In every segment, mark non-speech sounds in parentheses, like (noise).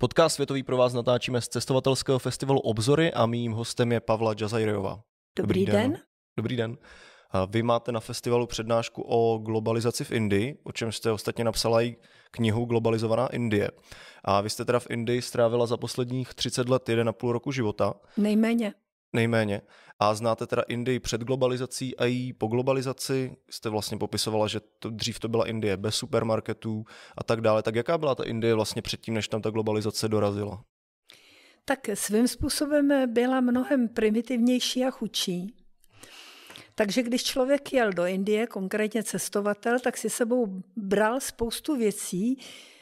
Podcast Světový pro vás natáčíme z cestovatelského festivalu Obzory a mým hostem je Pavla Džazajrejová. Dobrý, Dobrý den. den. Dobrý den. Vy máte na festivalu přednášku o globalizaci v Indii, o čem jste ostatně napsala i knihu Globalizovaná Indie. A vy jste teda v Indii strávila za posledních 30 let, jeden a půl roku života. Nejméně. Nejméně. A znáte teda Indii před globalizací a i po globalizaci. Jste vlastně popisovala, že to, dřív to byla Indie bez supermarketů a tak dále. Tak jaká byla ta Indie vlastně předtím, než tam ta globalizace dorazila? Tak svým způsobem byla mnohem primitivnější a chudší. Takže když člověk jel do Indie, konkrétně cestovatel, tak si sebou bral spoustu věcí,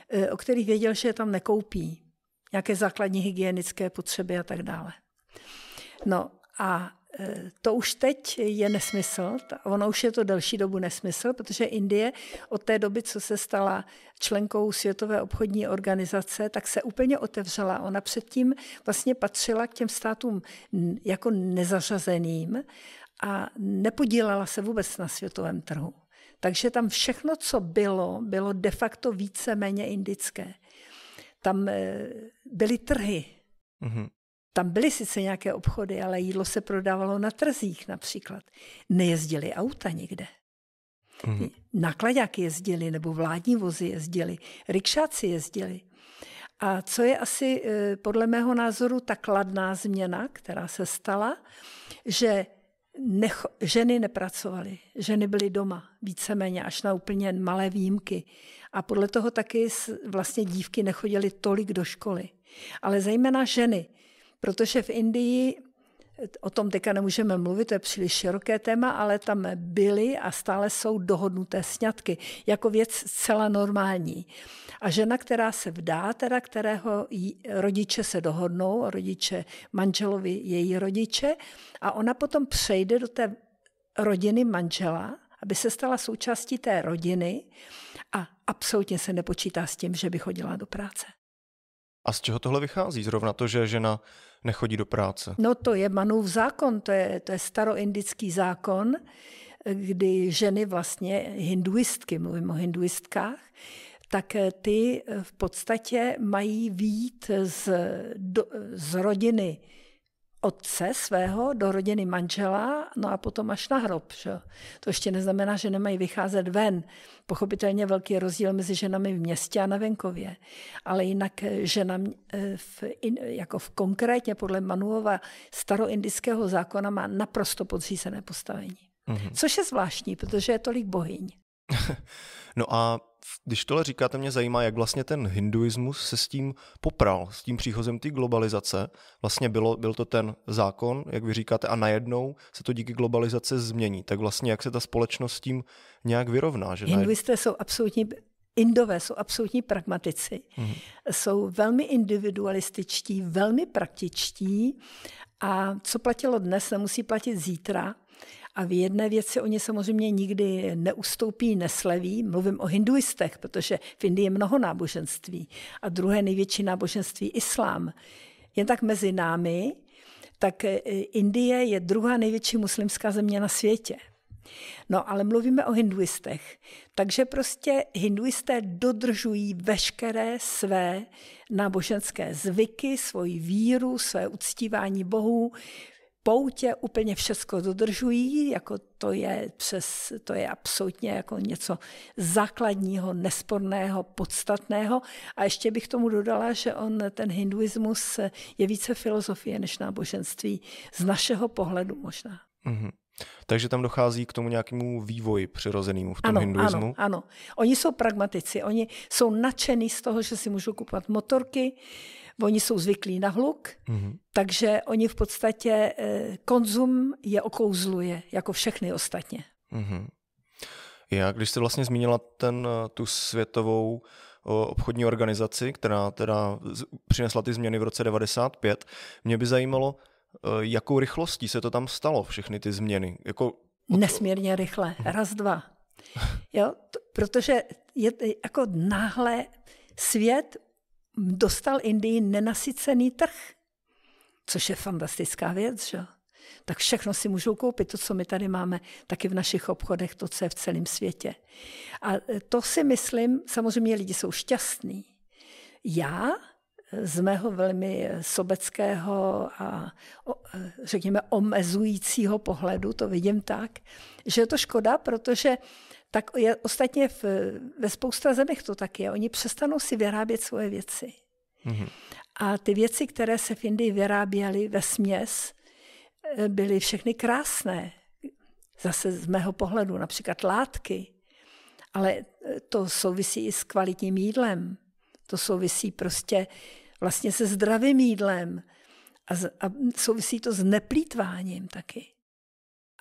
eh, o kterých věděl, že je tam nekoupí. Nějaké základní hygienické potřeby a tak dále. No a e, to už teď je nesmysl, ono už je to delší dobu nesmysl, protože Indie od té doby, co se stala členkou Světové obchodní organizace, tak se úplně otevřela. Ona předtím vlastně patřila k těm státům jako nezařazeným a nepodílela se vůbec na světovém trhu. Takže tam všechno, co bylo, bylo de facto více méně indické. Tam e, byly trhy. Mm-hmm. Tam byly sice nějaké obchody, ale jídlo se prodávalo na trzích například. Nejezdili auta nikde. Mm. Nákladáky jezdili, nebo vládní vozy jezdili, rikšáci jezdili. A co je asi e, podle mého názoru ta kladná změna, která se stala, že necho, ženy nepracovaly, ženy byly doma, víceméně až na úplně malé výjimky. A podle toho taky vlastně dívky nechodily tolik do školy. Ale zejména ženy protože v Indii O tom teďka nemůžeme mluvit, to je příliš široké téma, ale tam byly a stále jsou dohodnuté sňatky jako věc zcela normální. A žena, která se vdá, teda kterého rodiče se dohodnou, rodiče manželovi, její rodiče, a ona potom přejde do té rodiny manžela, aby se stala součástí té rodiny a absolutně se nepočítá s tím, že by chodila do práce. A z čeho tohle vychází? Zrovna to, že žena nechodí do práce? No to je Manův zákon, to je, to je staroindický zákon, kdy ženy vlastně, hinduistky, mluvím o hinduistkách, tak ty v podstatě mají výjít z, do, z rodiny otce svého do rodiny manžela, no a potom až na hrob. Že? To ještě neznamená, že nemají vycházet ven. Pochopitelně velký rozdíl mezi ženami v městě a na venkově. Ale jinak žena eh, v, jako v konkrétně podle Manuova staroindického zákona má naprosto podřízené postavení. Mm-hmm. Což je zvláštní, protože je tolik bohyň. (laughs) no a když tohle říkáte, mě zajímá, jak vlastně ten hinduismus se s tím popral, s tím příchozem té globalizace. Vlastně bylo, byl to ten zákon, jak vy říkáte, a najednou se to díky globalizace změní. Tak vlastně jak se ta společnost s tím nějak vyrovná? Že Hinduisté jsou absolutní Indové jsou absolutní pragmatici, mm. jsou velmi individualističtí, velmi praktičtí a co platilo dnes, nemusí platit zítra. A v jedné věci oni samozřejmě nikdy neustoupí, nesleví. Mluvím o hinduistech, protože v Indii je mnoho náboženství. A druhé největší náboženství islám. Jen tak mezi námi, tak e, Indie je druhá největší muslimská země na světě. No, ale mluvíme o hinduistech. Takže prostě hinduisté dodržují veškeré své náboženské zvyky, svoji víru, své uctívání bohů, poutě úplně všechno dodržují, jako to je, přes, to je absolutně jako něco základního, nesporného, podstatného. A ještě bych tomu dodala, že on, ten hinduismus je více filozofie než náboženství, z našeho pohledu možná. Mm-hmm. Takže tam dochází k tomu nějakému vývoji přirozenému v tom ano, hinduismu? Ano, ano. Oni jsou pragmatici, oni jsou nadšení z toho, že si můžou kupovat motorky, Oni jsou zvyklí na hluk, mm-hmm. takže oni v podstatě eh, konzum je okouzluje, jako všechny ostatně. Mm-hmm. Já, když jste vlastně zmínila ten, eh, tu světovou obchodní organizaci, která teda přinesla ty změny v roce 95, mě by zajímalo, eh, jakou rychlostí se to tam stalo, všechny ty změny. Jako, od... Nesmírně rychle, mhm. raz, dva. Jo, t- protože je jako náhle svět dostal Indii nenasycený trh, což je fantastická věc, že? Tak všechno si můžou koupit, to, co my tady máme, taky v našich obchodech, to, co je v celém světě. A to si myslím, samozřejmě lidi jsou šťastní. Já z mého velmi sobeckého a řekněme omezujícího pohledu, to vidím tak, že je to škoda, protože tak je, ostatně v, ve spousta zemích to tak je. Oni přestanou si vyrábět svoje věci. Mm-hmm. A ty věci, které se v Indii vyráběly ve směs, eh, byly všechny krásné. Zase z mého pohledu, například látky. Ale eh, to souvisí i s kvalitním jídlem. To souvisí prostě vlastně se zdravým jídlem. A, z, a souvisí to s neplýtváním taky.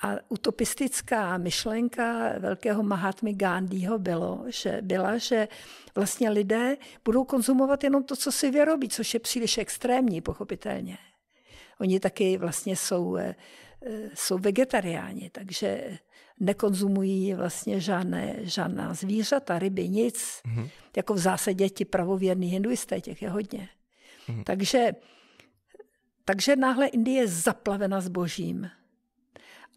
A utopistická myšlenka velkého Mahatmy Gandhiho bylo, že byla, že vlastně lidé budou konzumovat jenom to, co si vyrobí, což je příliš extrémní, pochopitelně. Oni taky vlastně jsou, eh, jsou vegetariáni, takže nekonzumují vlastně žádné, žádná zvířata, ryby, nic. Mm-hmm. Jako v zásadě ti pravověrní hinduisté, těch je hodně. Mm-hmm. Takže, takže náhle Indie je zaplavena zbožím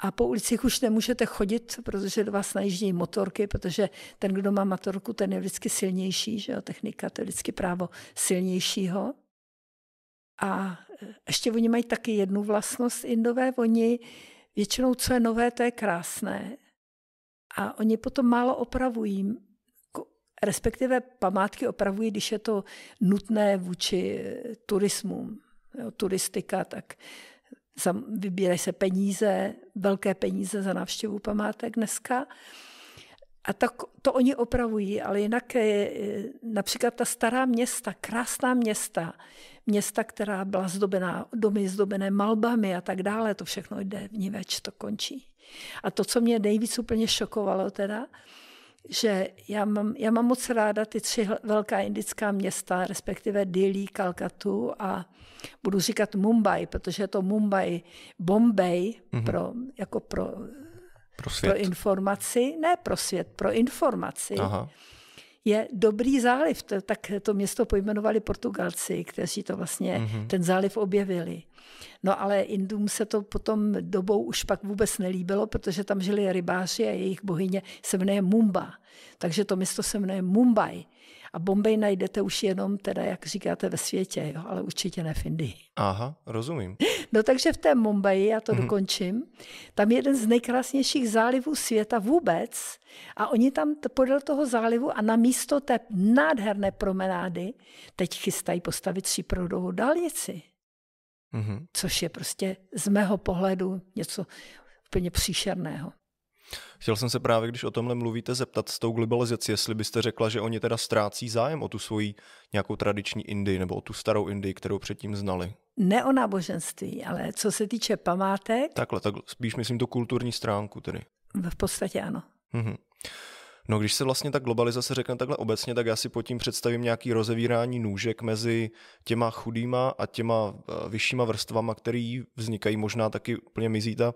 a po ulicích už nemůžete chodit, protože do vás najíždějí motorky, protože ten, kdo má motorku, ten je vždycky silnější, že jo? technika, to je vždycky právo silnějšího. A ještě oni mají taky jednu vlastnost indové, oni většinou, co je nové, to je krásné. A oni potom málo opravují, respektive památky opravují, když je to nutné vůči turismům. Jo, turistika, tak vybírají se peníze, velké peníze za návštěvu památek dneska. A tak to oni opravují, ale jinak je, například ta stará města, krásná města, města, která byla zdobená, domy zdobené malbami a tak dále, to všechno jde v ní več, to končí. A to, co mě nejvíc úplně šokovalo teda, že já mám, já mám moc ráda ty tři velká indická města, respektive Dili, Kalkatu a budu říkat Mumbai, protože je to Mumbai, Bombay, mm-hmm. pro, jako pro, pro, pro informaci, ne pro svět, pro informaci. Aha. Je dobrý záliv, to, tak to město pojmenovali Portugalci, kteří to vlastně, mm-hmm. ten záliv objevili. No ale Indům se to potom dobou už pak vůbec nelíbilo, protože tam žili rybáři a jejich bohyně se jmenuje Mumba. Takže to město se jmenuje Mumbai. A Bombay najdete už jenom teda, jak říkáte, ve světě, jo, ale určitě ne v Indii. Aha, rozumím. (laughs) No takže v té Mumbai, já to mm-hmm. dokončím, tam je jeden z nejkrásnějších zálivů světa vůbec a oni tam podél toho zálivu a na místo té nádherné promenády teď chystají postavit tříproudovou dálnici. Mm-hmm. Což je prostě z mého pohledu něco úplně příšerného. Chtěl jsem se právě, když o tomhle mluvíte, zeptat s tou globalizací, jestli byste řekla, že oni teda ztrácí zájem o tu svoji nějakou tradiční Indii nebo o tu starou Indii, kterou předtím znali. Ne o náboženství, ale co se týče památek. Takhle, tak spíš myslím tu kulturní stránku tedy. V podstatě ano. Mm-hmm. No když se vlastně ta globalizace řekne takhle obecně, tak já si pod tím představím nějaký rozevírání nůžek mezi těma chudýma a těma eh, vyššíma vrstvama, který vznikají, možná taky úplně mizí ta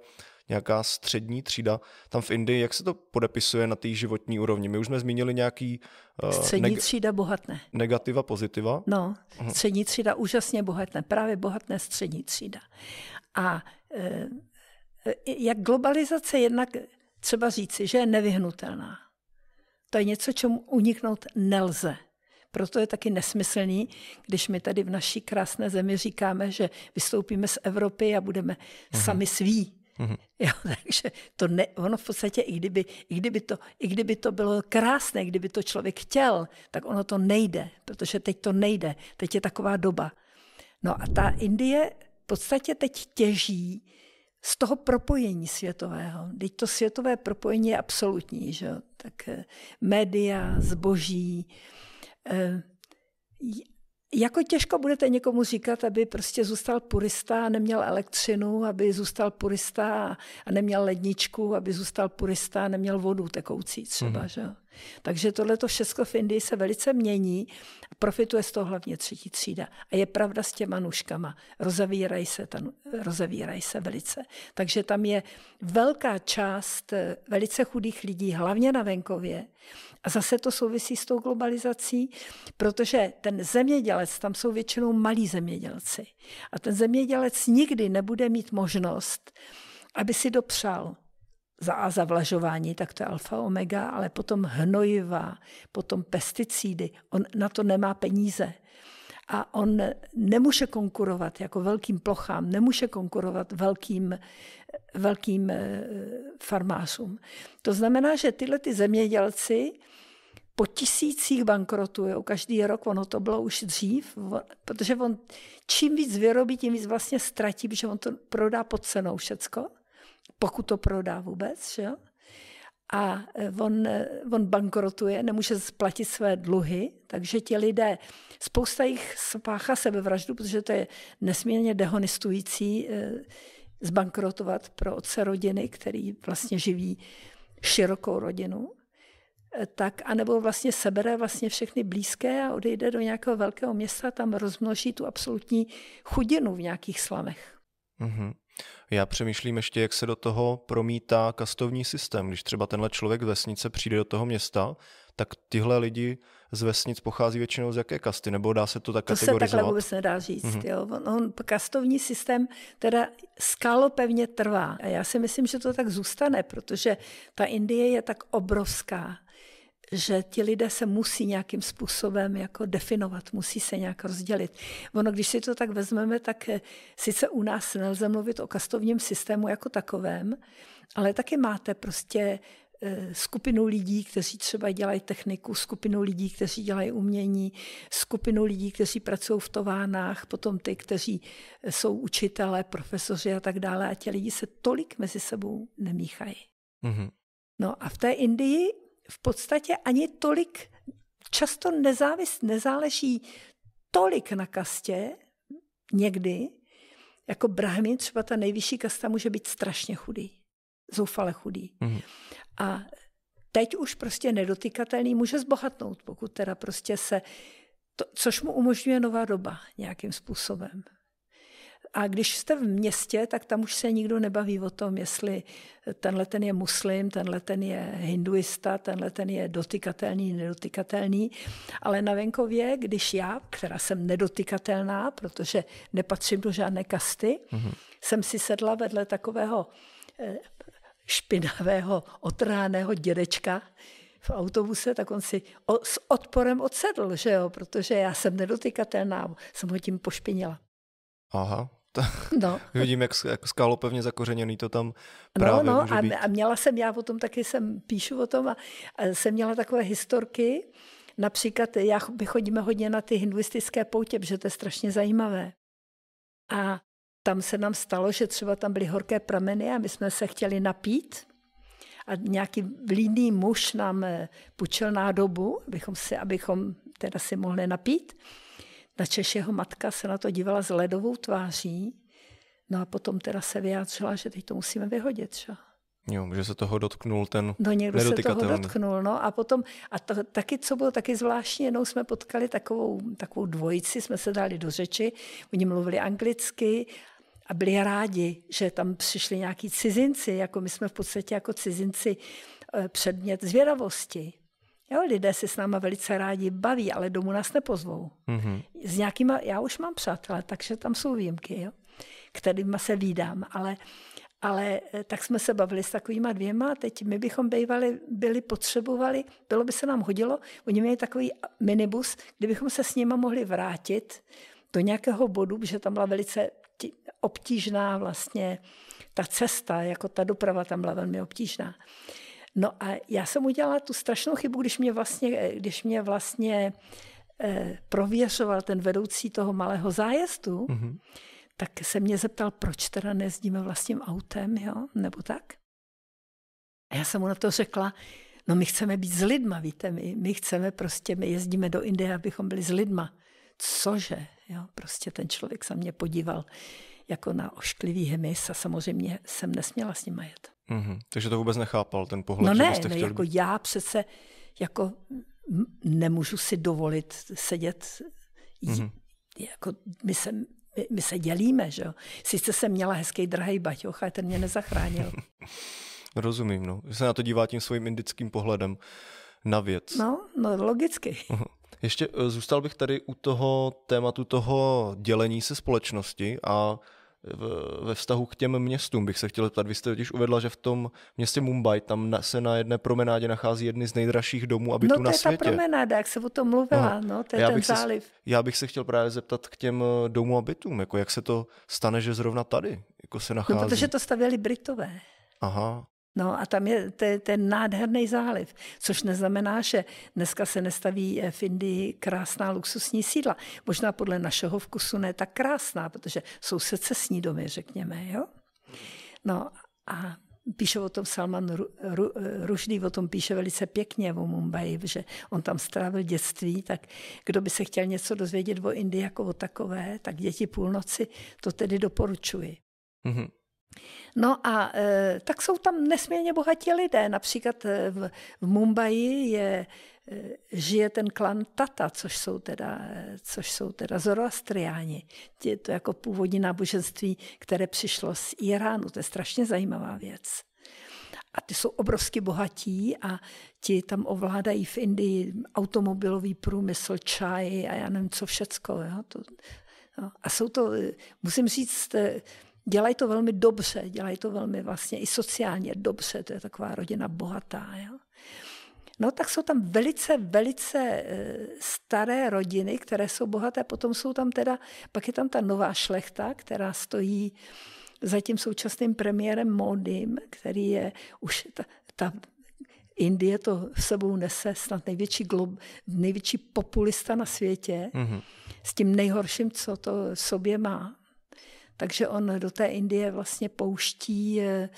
nějaká střední třída. Tam v Indii, jak se to podepisuje na té životní úrovni? My už jsme zmínili nějaký... Uh, střední neg- třída bohatné. Negativa, pozitiva? No, uh-huh. střední třída úžasně bohatné. Právě bohatné střední třída. A uh, jak globalizace jednak třeba říci, že je nevyhnutelná. To je něco, čemu uniknout nelze. Proto je taky nesmyslný, když my tady v naší krásné zemi říkáme, že vystoupíme z Evropy a budeme uh-huh. sami sví. Mm-hmm. Jo, (laughs) takže to ne, ono v podstatě, i kdyby, i, kdyby to, i kdyby to bylo krásné, kdyby to člověk chtěl, tak ono to nejde, protože teď to nejde. Teď je taková doba. No a ta Indie v podstatě teď těží z toho propojení světového. Teď to světové propojení je absolutní, že Tak eh, média, zboží, eh, jako těžko budete někomu říkat, aby prostě zůstal purista a neměl elektřinu, aby zůstal purista a neměl ledničku, aby zůstal purista a neměl vodu tekoucí třeba. Mm. Že? Takže tohle všechno v Indii se velice mění profituje z toho hlavně třetí třída. A je pravda s těma nůžkama. Rozavírají se, tam, rozavírají se velice. Takže tam je velká část eh, velice chudých lidí, hlavně na venkově, a zase to souvisí s tou globalizací, protože ten zemědělec, tam jsou většinou malí zemědělci. A ten zemědělec nikdy nebude mít možnost, aby si dopřál za A zavlažování, tak to je alfa omega, ale potom hnojiva, potom pesticidy. On na to nemá peníze. a on nemůže konkurovat jako velkým plochám, nemůže konkurovat velkým, velkým eh, farmářům. To znamená, že tyhle ty zemědělci po tisících bankrotují každý rok, ono to bylo už dřív, protože on čím víc vyrobí, tím víc vlastně ztratí, protože on to prodá pod cenou všecko, pokud to prodá vůbec, že jo? a eh, on, eh, on bankrotuje, nemůže splatit své dluhy, takže ti lidé, spousta jich spáchá sebevraždu, protože to je nesmírně dehonistující eh, zbankrotovat pro otce rodiny, který vlastně živí širokou rodinu, tak anebo vlastně sebere vlastně všechny blízké a odejde do nějakého velkého města tam rozmnoží tu absolutní chudinu v nějakých slamech. Mm-hmm. Já přemýšlím ještě, jak se do toho promítá kastovní systém. Když třeba tenhle člověk z vesnice přijde do toho města, tak tyhle lidi z vesnic pochází většinou z jaké kasty, nebo dá se to tak to kategorizovat? To se takhle vůbec nedá říct. Mm-hmm. Jo. On, on, kastovní systém teda skalopevně trvá. A já si myslím, že to tak zůstane, protože ta Indie je tak obrovská, že ti lidé se musí nějakým způsobem jako definovat, musí se nějak rozdělit. Ono, když si to tak vezmeme, tak eh, sice u nás nelze mluvit o kastovním systému jako takovém, ale taky máte prostě eh, skupinu lidí, kteří třeba dělají techniku, skupinu lidí, kteří dělají umění, skupinu lidí, kteří pracují v továrnách, potom ty, kteří jsou učitelé, profesoři a tak dále. A ti lidi se tolik mezi sebou nemíchají. Mm-hmm. No a v té Indii v podstatě ani tolik, často nezávis, nezáleží tolik na kastě, někdy, jako brahmin, třeba ta nejvyšší kasta může být strašně chudý, zoufale chudý. Mm. A teď už prostě nedotykatelný může zbohatnout, pokud teda prostě se, to, což mu umožňuje nová doba nějakým způsobem. A když jste v městě, tak tam už se nikdo nebaví o tom, jestli tenhle ten je muslim, tenhle ten je hinduista, tenhle ten je dotykatelný, nedotykatelný. Ale na venkově, když já, která jsem nedotykatelná, protože nepatřím do žádné kasty, mm-hmm. jsem si sedla vedle takového eh, špinavého, otráného dědečka, v autobuse, tak on si o, s odporem odsedl, že jo, protože já jsem nedotykatelná, jsem ho tím pošpinila. Aha, No. (laughs) Vidím, jak, jak skálo pevně zakořeněný to tam právě No, no může a, být. a měla jsem, já potom taky jsem píšu o tom a, a jsem měla takové historky, například já, my chodíme hodně na ty hinduistické poutě, protože to je strašně zajímavé. A tam se nám stalo, že třeba tam byly horké prameny a my jsme se chtěli napít a nějaký vlídný muž nám eh, půjčil nádobu, abychom, si, abychom teda si mohli napít. Na jeho matka se na to dívala s ledovou tváří, no a potom teda se vyjádřila, že teď to musíme vyhodit. Že? Jo, že se toho dotknul ten No někdo se toho dotknul, no a potom, a to, taky, co bylo taky zvláštní, jednou jsme potkali takovou, takovou dvojici, jsme se dali do řeči, oni mluvili anglicky a byli rádi, že tam přišli nějaký cizinci, jako my jsme v podstatě jako cizinci eh, předmět zvědavosti. Jo, lidé se s náma velice rádi baví, ale domů nás nepozvou. Mm-hmm. S nějakýma, já už mám přátelé, takže tam jsou výjimky, jo, kterými se výdám, ale, ale eh, tak jsme se bavili s takovýma dvěma teď my bychom bývali, byli potřebovali, bylo by se nám hodilo, oni měli takový minibus, kdybychom se s nimi mohli vrátit do nějakého bodu, protože tam byla velice obtížná vlastně ta cesta, jako ta doprava tam byla velmi obtížná. No a já jsem udělala tu strašnou chybu, když mě vlastně, když mě vlastně eh, prověřoval ten vedoucí toho malého zájezdu, mm-hmm. tak se mě zeptal, proč teda nejezdíme vlastním autem, jo, nebo tak. A já jsem mu na to řekla, no my chceme být s lidma, víte, my, my chceme prostě, my jezdíme do Indie, abychom byli s lidma. Cože, jo, prostě ten člověk se mě podíval jako na ošklivý hmyz a samozřejmě jsem nesměla s ním jet. Mm-hmm. Takže to vůbec nechápal, ten pohled, no že ne, no jako já přece jako nemůžu si dovolit sedět, mm-hmm. jako my se, my, my se dělíme, že jo. Sice jsem měla hezký drahý baťoch, ale ten mě nezachránil. (laughs) Rozumím, no. Že se na to dívá tím svým indickým pohledem na věc. No, no logicky. Ještě eh, zůstal bych tady u toho tématu toho dělení se společnosti a ve vztahu k těm městům bych se chtěl zeptat. Vy jste totiž uvedla, že v tom městě Mumbai tam se na jedné promenádě nachází jedny z nejdražších domů a bytů no, na světě. No to je ta promenáda, jak se o tom mluvila, no, no to je já ten záliv. Se, já bych se chtěl právě zeptat k těm eh, domům a bytům, jako jak se to stane, že zrovna tady jako se nachází. No, protože to stavěli Britové. Aha. No a tam je ten, nádherný záliv, což neznamená, že dneska se nestaví v Indii krásná luxusní sídla. Možná podle našeho vkusu ne tak krásná, protože jsou secesní domy, řekněme. Jo? No a píše o tom Salman Rushdie, o tom píše velice pěkně o Mumbai, že on tam strávil dětství, tak kdo by se chtěl něco dozvědět o Indii jako o takové, tak děti půlnoci to tedy doporučuji. Mm-hmm. No a e, tak jsou tam nesmírně bohatí lidé. Například e, v, v Mumbai je, e, žije ten klan Tata, což jsou teda, což jsou teda zoroastriáni. Je to jako původní náboženství, které přišlo z Iránu. To je strašně zajímavá věc. A ty jsou obrovsky bohatí a ti tam ovládají v Indii automobilový průmysl, čaj a já nevím, co všecko. Jo? To, no. A jsou to, musím říct, dělají to velmi dobře, dělají to velmi vlastně i sociálně dobře, to je taková rodina bohatá. Jo? No tak jsou tam velice, velice eh, staré rodiny, které jsou bohaté, potom jsou tam teda, pak je tam ta nová šlechta, která stojí za tím současným premiérem Modym, který je už ta, ta Indie to v sebou nese snad největší, glob, největší populista na světě, mm-hmm. s tím nejhorším, co to sobě má. Takže on do té Indie vlastně pouští eh,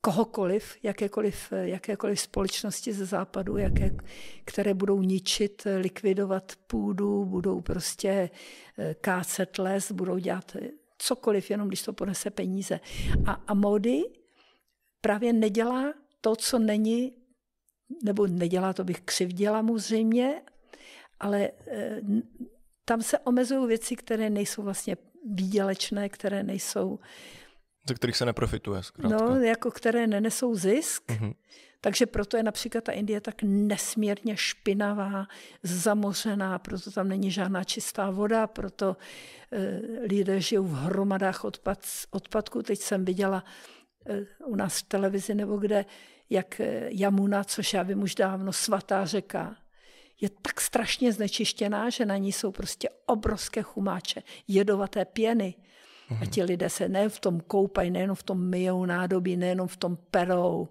kohokoliv, jakékoliv, eh, jakékoliv společnosti ze západu, jaké, které budou ničit, eh, likvidovat půdu, budou prostě kácet les, budou dělat cokoliv, jenom když to ponese peníze. A, a Modi právě nedělá to, co není, nebo nedělá to bych křivděla mu zřejmě, ale tam se omezují věci, které nejsou vlastně výdělečné, které nejsou... Ze kterých se neprofituje, zkrátka. No, jako které nenesou zisk. Mm-hmm. Takže proto je například ta Indie tak nesmírně špinavá, zamořená, proto tam není žádná čistá voda, proto e, lidé žijou v hromadách odpad, odpadků. Teď jsem viděla e, u nás v televizi nebo kde, jak Jamuna, což já vím už dávno, svatá řeka, je tak strašně znečištěná, že na ní jsou prostě obrovské chumáče, jedovaté pěny. Mm-hmm. A mhm. ti lidé se nejen v tom koupají, nejenom v tom myjou nádobí, nejenom v tom perou,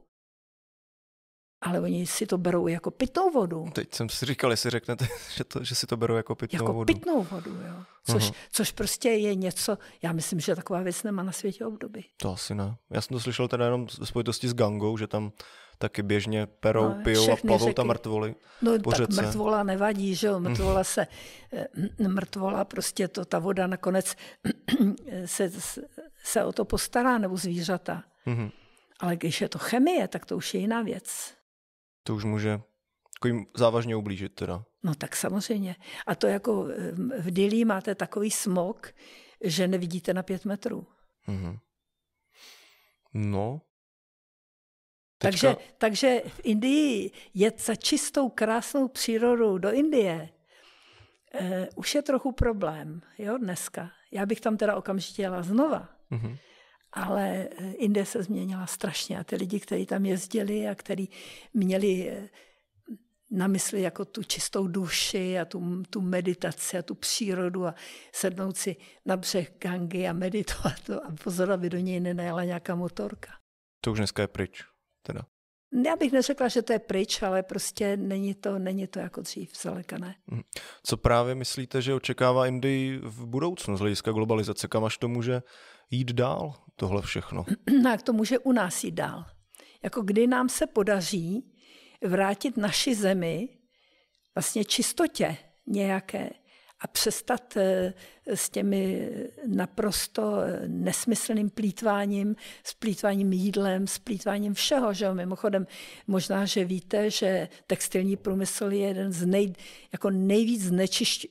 ale oni si to berou jako pitnou vodu. Teď jsem si říkal, jestli řeknete, (laughs) že, to, že si to berou jako pitnou jako vodu. Jako pitnou vodu, jo. Což, uh-huh. což prostě je něco, já myslím, že taková věc nemá na světě obdoby. To asi ne. Já jsem to slyšel teda jenom v spojitosti s gangou, že tam taky běžně perou, no, pijou a plavou řeky. tam mrtvoly No po tak řece. mrtvola nevadí, že jo, mrtvola se, eh, mrtvola prostě to, ta voda nakonec (clears throat) se, se o to postará, nebo zvířata. Mm-hmm. Ale když je to chemie, tak to už je jiná věc. To už může jim závažně ublížit teda. No tak samozřejmě. A to jako eh, v Dili máte takový smog, že nevidíte na pět metrů. Mm-hmm. No, takže, takže v Indii jet za čistou, krásnou přírodou do Indie uh, už je trochu problém, jo, dneska. Já bych tam teda okamžitě jela znova. Mm-hmm. Ale eh, Indie se změnila strašně a ty lidi, kteří tam jezdili a kteří měli eh, na mysli jako tu čistou duši a tu, tu meditaci a tu přírodu a sednout si na břeh Gangy a meditovat a pozor, aby do něj nenajela nějaká motorka. To už dneska je pryč teda? Já bych neřekla, že to je pryč, ale prostě není to, není to jako dřív, zdaleka ne. Hm. Co právě myslíte, že očekává Indii v budoucnu z hlediska globalizace? Kam až to může jít dál, tohle všechno? No, jak to může u nás jít dál? Jako kdy nám se podaří vrátit naši zemi vlastně čistotě nějaké, a přestat eh, s těmi naprosto eh, nesmyslným plítváním, s plítváním jídlem, s plítváním všeho. Že? Mimochodem, možná, že víte, že textilní průmysl je jeden z nej, jako nejvíc znečišť,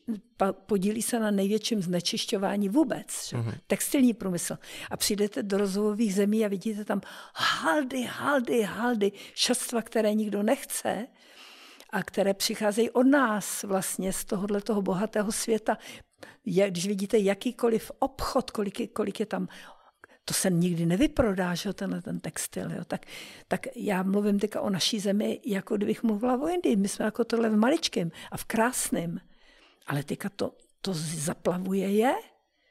podílí se na největším znečišťování vůbec. Že? Uh-huh. Textilní průmysl. A přijdete do rozvojových zemí a vidíte tam haldy, haldy, haldy, šatstva, které nikdo nechce, a které přicházejí od nás vlastně z tohohle toho bohatého světa. když vidíte jakýkoliv obchod, kolik, kolik je tam to se nikdy nevyprodá, že tenhle ten textil. Jo. Tak, tak já mluvím teďka o naší zemi, jako kdybych mluvila o Indii. My jsme jako tohle v maličkém a v krásném. Ale teďka to, to zaplavuje je.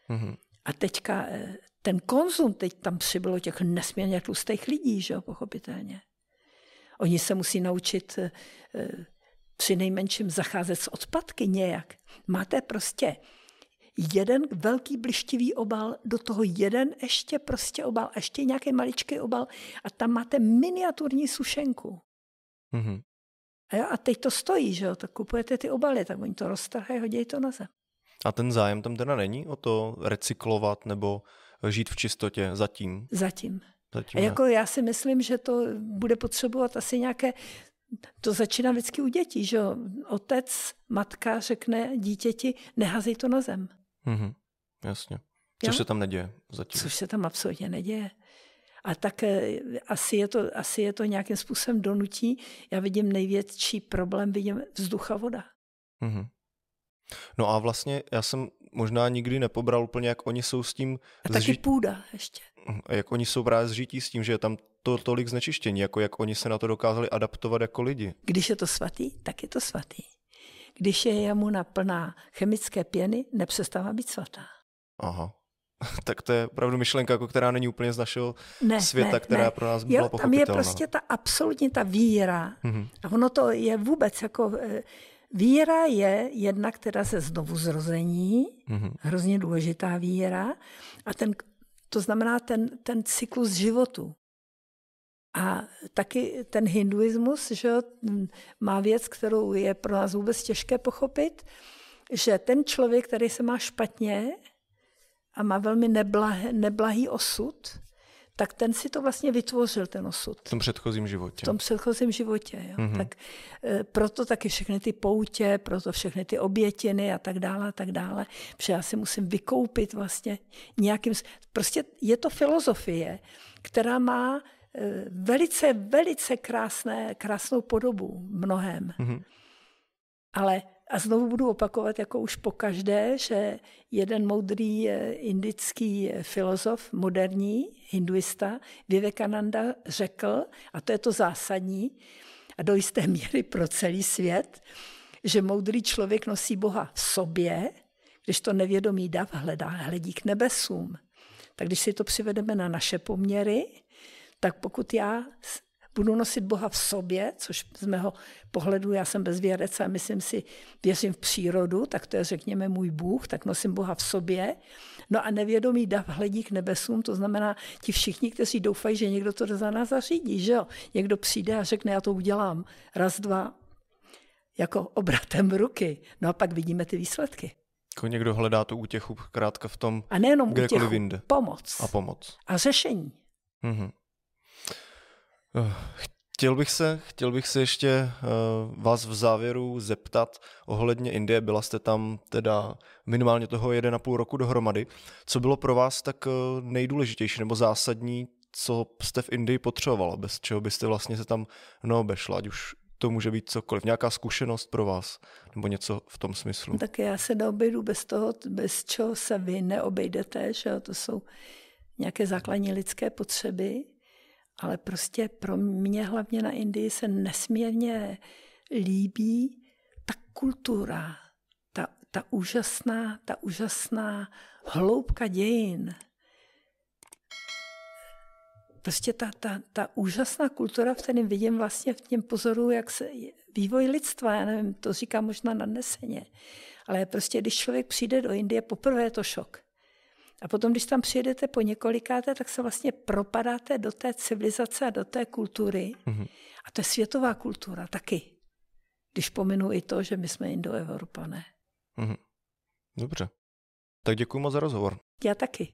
Mm-hmm. A teďka eh, ten konzum, teď tam přibylo těch nesmírně tlustých lidí, že jo, pochopitelně. Oni se musí naučit eh, eh, při nejmenším zacházet s odpadky nějak. Máte prostě jeden velký blištivý obal, do toho jeden ještě prostě obal, a ještě nějaký maličký obal a tam máte miniaturní sušenku. Mm-hmm. A, jo, a teď to stojí, že jo, tak kupujete ty obaly, tak oni to roztrhají, hodí to na zem. A ten zájem tam teda není o to recyklovat nebo žít v čistotě zatím? Zatím. Zatím a jako já si myslím, že to bude potřebovat asi nějaké to začíná vždycky u dětí, že? Otec, matka řekne dítěti, nehazej to na zem. Mm-hmm, jasně. Což jo? se tam neděje zatím. Což se tam absolutně neděje. A tak eh, asi je, to, asi je to nějakým způsobem donutí. Já vidím největší problém, vidím vzduch a voda. Mm-hmm. No a vlastně já jsem možná nikdy nepobral úplně, jak oni jsou s tím... A taky zži... půda ještě. Jak oni jsou právě zžití s tím, že je tam to tolik znečištění, jako jak oni se na to dokázali adaptovat jako lidi. Když je to svatý, tak je to svatý. Když je jamuna plná chemické pěny, nepřestává být svatá. Aha. (laughs) tak to je opravdu myšlenka, jako která není úplně z našeho ne, světa, ne, která ne. pro nás byla jo, Tam je prostě ta absolutní ta víra. Mm-hmm. A ono to je vůbec jako... Víra je jedna, která se znovu zrození, mm-hmm. hrozně důležitá víra, a ten, to znamená ten, ten cyklus životu. A taky ten hinduismus že, má věc, kterou je pro nás vůbec těžké pochopit, že ten člověk, který se má špatně a má velmi neblahý, neblahý osud, tak ten si to vlastně vytvořil, ten osud. V tom předchozím životě. V tom předchozím životě, jo. Mm-hmm. Tak e, proto taky všechny ty poutě, proto všechny ty obětiny a tak dále a tak dále, protože já si musím vykoupit vlastně nějakým... Prostě je to filozofie, která má Eh, velice, velice krásné, krásnou podobu mnohem. Mm-hmm. Ale a znovu budu opakovat, jako už po každé, že jeden moudrý eh, indický eh, filozof, moderní hinduista, Vivekananda, řekl, a to je to zásadní, a do jisté (laughs) míry pro celý svět, že moudrý člověk nosí Boha v sobě, když to nevědomý dav hledá, hledí k nebesům. Tak když si to přivedeme na naše poměry, tak pokud já budu nosit Boha v sobě, což z mého pohledu, já jsem bezvěrec a myslím si, věřím v přírodu, tak to je řekněme můj Bůh, tak nosím Boha v sobě. No a nevědomý dav hledí k nebesům, to znamená ti všichni, kteří doufají, že někdo to za nás zařídí, že jo. Někdo přijde a řekne, já to udělám. Raz, dva, jako obratem ruky. No a pak vidíme ty výsledky. Jako někdo hledá tu útěchu krátka v tom, A nejenom útěchu, jinde. pomoc. A pomoc. A řešení. Mm-hmm. Chtěl bych se, chtěl bych se ještě uh, vás v závěru zeptat ohledně Indie. Byla jste tam teda minimálně toho jeden a půl roku dohromady. Co bylo pro vás tak uh, nejdůležitější nebo zásadní, co jste v Indii potřebovala, bez čeho byste vlastně se tam neobešla, ať už to může být cokoliv, nějaká zkušenost pro vás, nebo něco v tom smyslu. Tak já se neobejdu bez toho, bez čeho se vy neobejdete, že to jsou nějaké základní lidské potřeby ale prostě pro mě hlavně na Indii se nesmírně líbí ta kultura, ta, ta úžasná, ta úžasná hloubka dějin. Prostě ta, ta, ta úžasná kultura, v kterém vidím vlastně v těm pozoru, jak se vývoj lidstva, já nevím, to říkám možná nadneseně, ale prostě když člověk přijde do Indie, poprvé je to šok. A potom, když tam přijedete po několikáté, tak se vlastně propadáte do té civilizace a do té kultury. Mm-hmm. A to je světová kultura taky. Když pominu i to, že my jsme indoevropané. Mm-hmm. Dobře. Tak děkuji moc za rozhovor. Já taky.